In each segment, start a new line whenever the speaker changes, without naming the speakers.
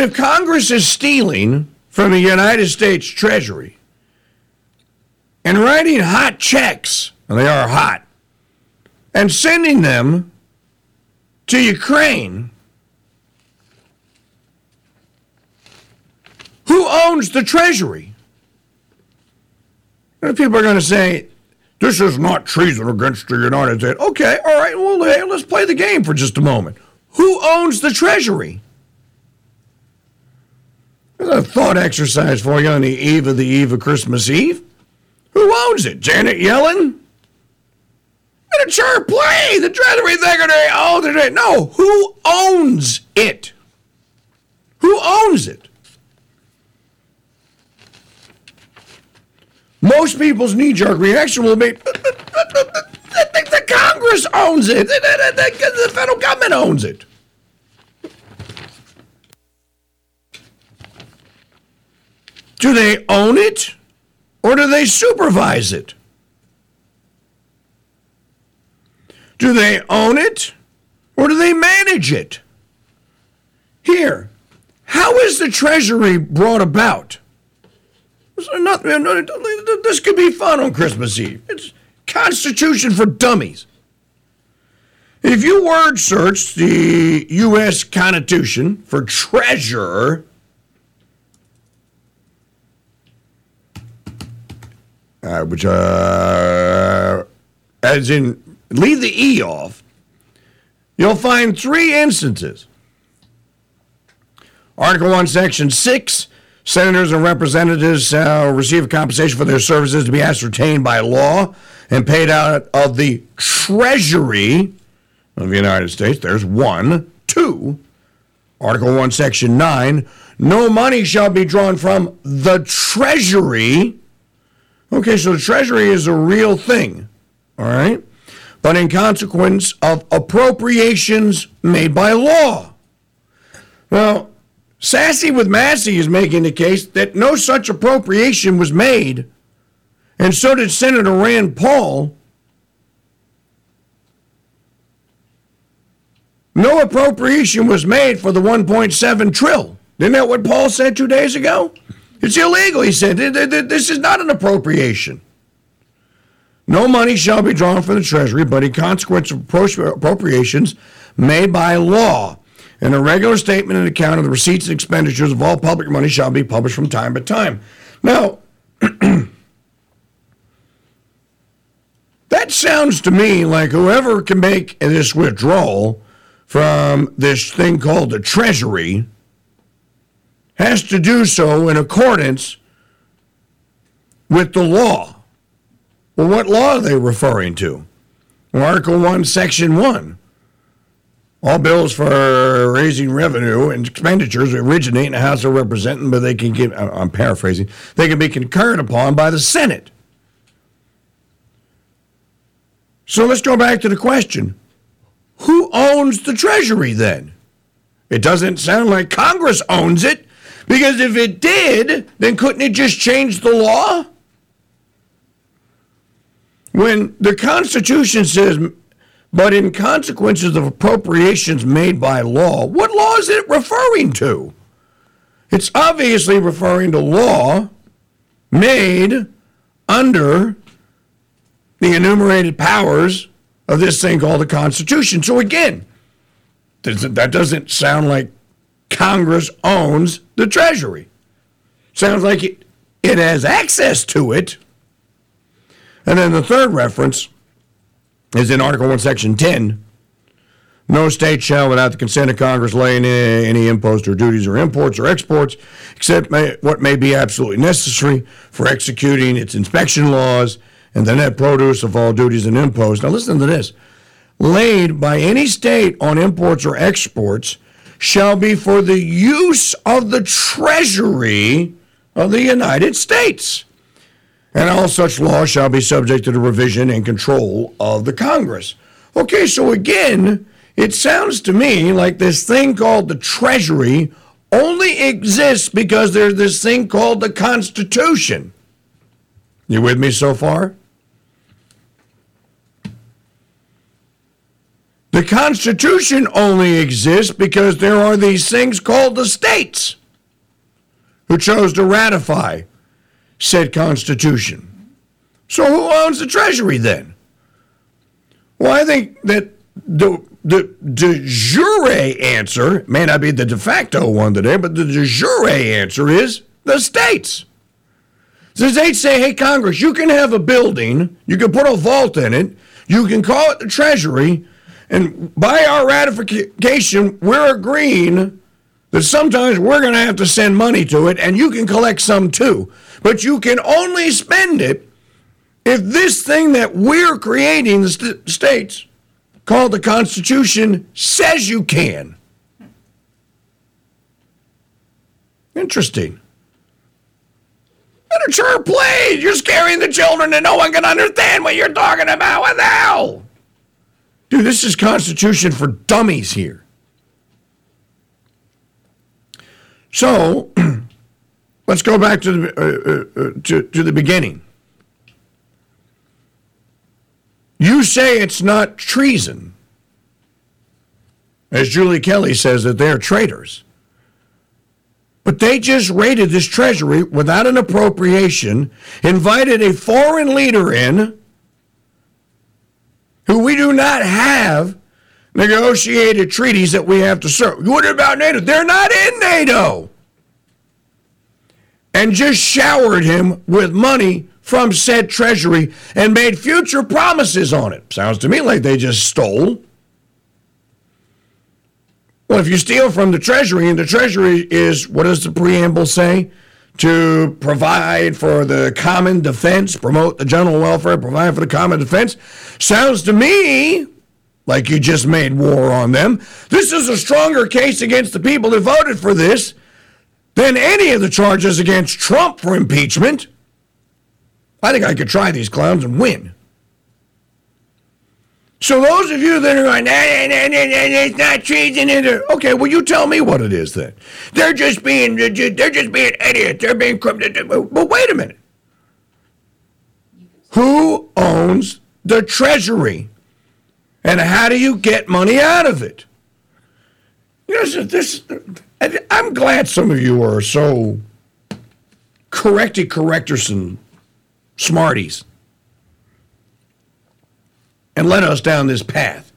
But if Congress is stealing from the United States Treasury and writing hot checks, and they are hot, and sending them to Ukraine, who owns the Treasury? People are going to say, this is not treason against the United States. Okay, all right, well, hey, let's play the game for just a moment. Who owns the Treasury? A thought exercise for you on the eve of the eve of Christmas Eve. Who owns it? Janet Yellen? Sure play the Treasury Secretary. Oh, no. Who owns it? Who owns it? Most people's knee-jerk reaction will be, I think the Congress owns it. The federal government owns it. Do they own it or do they supervise it? Do they own it or do they manage it? Here, how is the Treasury brought about? This could be fun on Christmas Eve. It's Constitution for Dummies. If you word search the U.S. Constitution for treasurer, uh, which, uh, as in, leave the E off, you'll find three instances. Article 1, Section 6 Senators and representatives shall receive compensation for their services to be ascertained by law and paid out of the Treasury of the United States. There's one. Two, Article 1, Section 9 no money shall be drawn from the Treasury Okay, so the Treasury is a real thing, all right? But in consequence of appropriations made by law. Now, Sassy with Massie is making the case that no such appropriation was made, and so did Senator Rand Paul. No appropriation was made for the 1.7 trill. Isn't that what Paul said two days ago? It's illegal, he said. This is not an appropriation. No money shall be drawn from the Treasury, but in consequence of appropriations made by law. And a regular statement and account of the receipts and expenditures of all public money shall be published from time to time. Now, that sounds to me like whoever can make this withdrawal from this thing called the Treasury has to do so in accordance with the law. Well, what law are they referring to? Article 1, Section 1. All bills for raising revenue and expenditures originate in the House of Representatives, but they can get, I'm paraphrasing, they can be concurred upon by the Senate. So let's go back to the question who owns the Treasury then? It doesn't sound like Congress owns it. Because if it did, then couldn't it just change the law? When the Constitution says, but in consequences of appropriations made by law, what law is it referring to? It's obviously referring to law made under the enumerated powers of this thing called the Constitution. So again, that doesn't sound like Congress owns the Treasury. Sounds like it, it has access to it. And then the third reference is in Article 1, Section 10. No state shall, without the consent of Congress, lay any, any impost or duties or imports or exports, except may, what may be absolutely necessary for executing its inspection laws and the net produce of all duties and imposts. Now, listen to this laid by any state on imports or exports shall be for the use of the Treasury of the United States. And all such laws shall be subject to the revision and control of the Congress. Okay, so again, it sounds to me like this thing called the Treasury only exists because there's this thing called the Constitution. You with me so far? The Constitution only exists because there are these things called the states who chose to ratify said Constitution. So who owns the Treasury then? Well, I think that the the de jure answer may not be the de facto one today, but the de jure answer is the states. The states say, hey, Congress, you can have a building, you can put a vault in it, you can call it the Treasury, and by our ratification, we're agreeing that sometimes we're going to have to send money to it, and you can collect some too. But you can only spend it if this thing that we're creating, the st- states, called the Constitution, says you can. Interesting. Literature, please. You're scaring the children and no one can understand what you're talking about. What the hell? Dude, this is Constitution for dummies here. So, let's go back to the, uh, uh, uh, to, to the beginning. You say it's not treason, as Julie Kelly says that they're traitors. But they just raided this treasury without an appropriation, invited a foreign leader in who we do not have negotiated treaties that we have to serve. What about NATO? They're not in NATO. And just showered him with money from said treasury and made future promises on it. Sounds to me like they just stole. Well, if you steal from the treasury, and the treasury is, what does the preamble say? To provide for the common defense, promote the general welfare, provide for the common defense. Sounds to me like you just made war on them. This is a stronger case against the people who voted for this than any of the charges against Trump for impeachment. I think I could try these clowns and win. So those of you that are going, nah, nah, nah, nah, nah, it's not treason, okay, well you tell me what it is then. They're just being, they're just being idiots. They're being criminal. But wait a minute. Who owns the Treasury, and how do you get money out of it? You know, this. I'm glad some of you are so corrected correctors and smarties and led us down this path.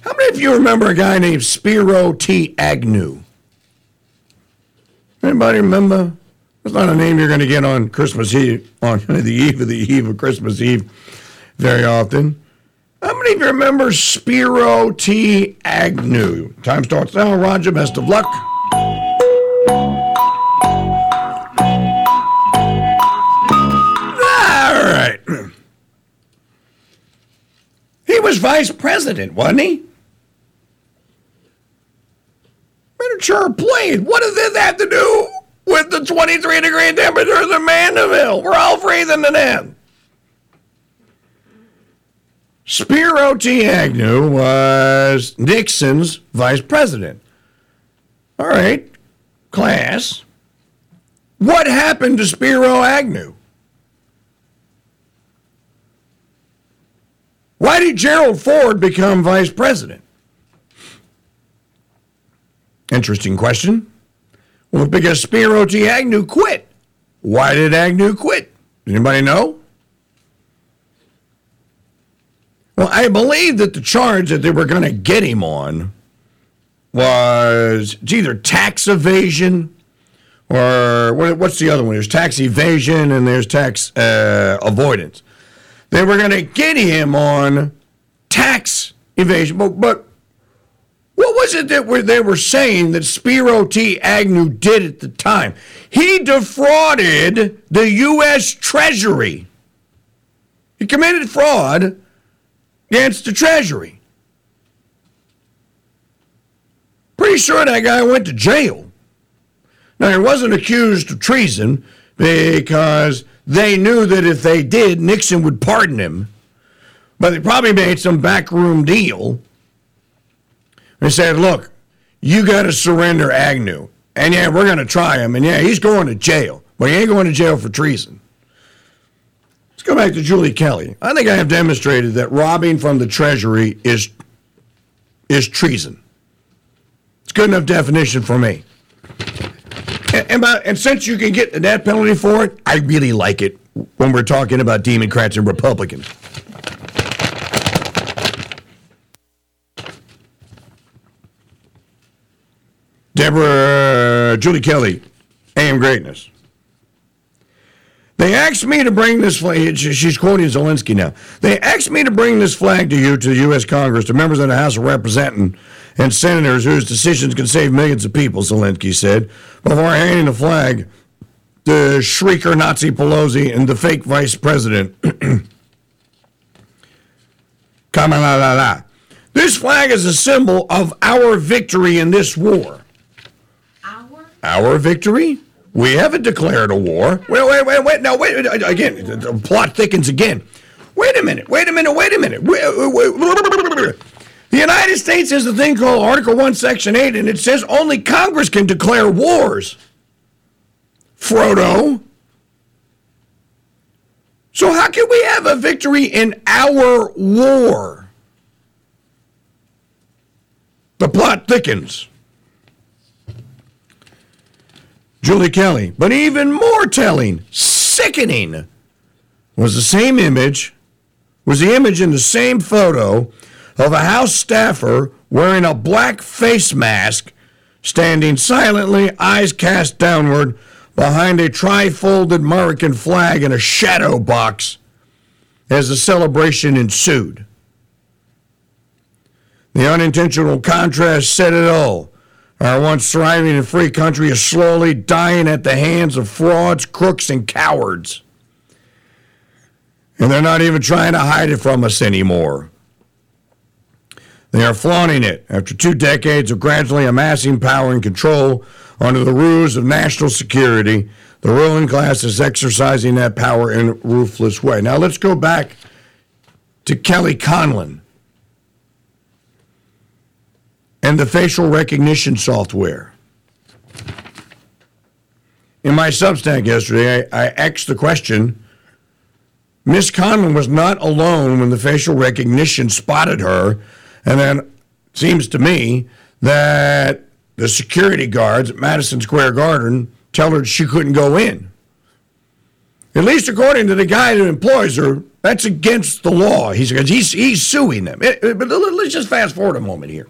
How many of you remember a guy named Spiro T. Agnew? Anybody remember? That's not a name you're going to get on Christmas Eve, on the eve of the eve of Christmas Eve very often. How many of you remember Spiro T. Agnew? Time starts now. Roger, best of luck. Was vice president, wasn't he? Miniature plane. What does this have to do with the 23 degree temperatures in Mandeville? We're all freezing to death. Spiro T. Agnew was Nixon's vice president. All right, class. What happened to Spiro Agnew? Why did Gerald Ford become vice president? Interesting question. Well, because Spiro T. Agnew quit. Why did Agnew quit? Anybody know? Well, I believe that the charge that they were going to get him on was it's either tax evasion or what's the other one? There's tax evasion and there's tax uh, avoidance. They were going to get him on tax evasion. But, but what was it that they were saying that Spiro T. Agnew did at the time? He defrauded the U.S. Treasury. He committed fraud against the Treasury. Pretty sure that guy went to jail. Now, he wasn't accused of treason because they knew that if they did, Nixon would pardon him. But they probably made some backroom deal. They said, look, you got to surrender Agnew. And yeah, we're going to try him. And yeah, he's going to jail. But he ain't going to jail for treason. Let's go back to Julie Kelly. I think I have demonstrated that robbing from the Treasury is is treason. It's good enough definition for me. And, and, by, and since you can get the death penalty for it, I really like it when we're talking about Democrats and Republicans. Deborah uh, Julie Kelly, AM Greatness. They asked me to bring this flag. She's quoting Zelensky now. They asked me to bring this flag to you, to the U.S. Congress, to members of the House of Representatives and senators whose decisions can save millions of people, Zelensky said, before handing the flag to shrieker Nazi Pelosi and the fake vice president. Kamala. This flag is a symbol of our victory in this war.
Our?
Our victory? We haven't declared a war. Wait, wait, wait, wait. Now, wait. Again, the plot thickens again. Wait a minute. Wait a minute. Wait a minute. Wait, wait, wait. The United States has a thing called Article 1, Section 8, and it says only Congress can declare wars. Frodo. So, how can we have a victory in our war? The plot thickens. Julie Kelly. But even more telling, sickening, was the same image, was the image in the same photo of a House staffer wearing a black face mask, standing silently, eyes cast downward, behind a tri-folded American flag in a shadow box as the celebration ensued. The unintentional contrast said it all. Our once thriving and free country is slowly dying at the hands of frauds, crooks, and cowards. And they're not even trying to hide it from us anymore. They are flaunting it after two decades of gradually amassing power and control under the ruse of national security. The ruling class is exercising that power in a ruthless way. Now let's go back to Kelly Conlon and the facial recognition software. In my Substack yesterday, I, I asked the question Miss Conlon was not alone when the facial recognition spotted her and then it seems to me that the security guards at Madison Square Garden tell her she couldn't go in. At least according to the guy who employs her, that's against the law. He's he's, he's suing them. It, it, but let's just fast forward a moment here.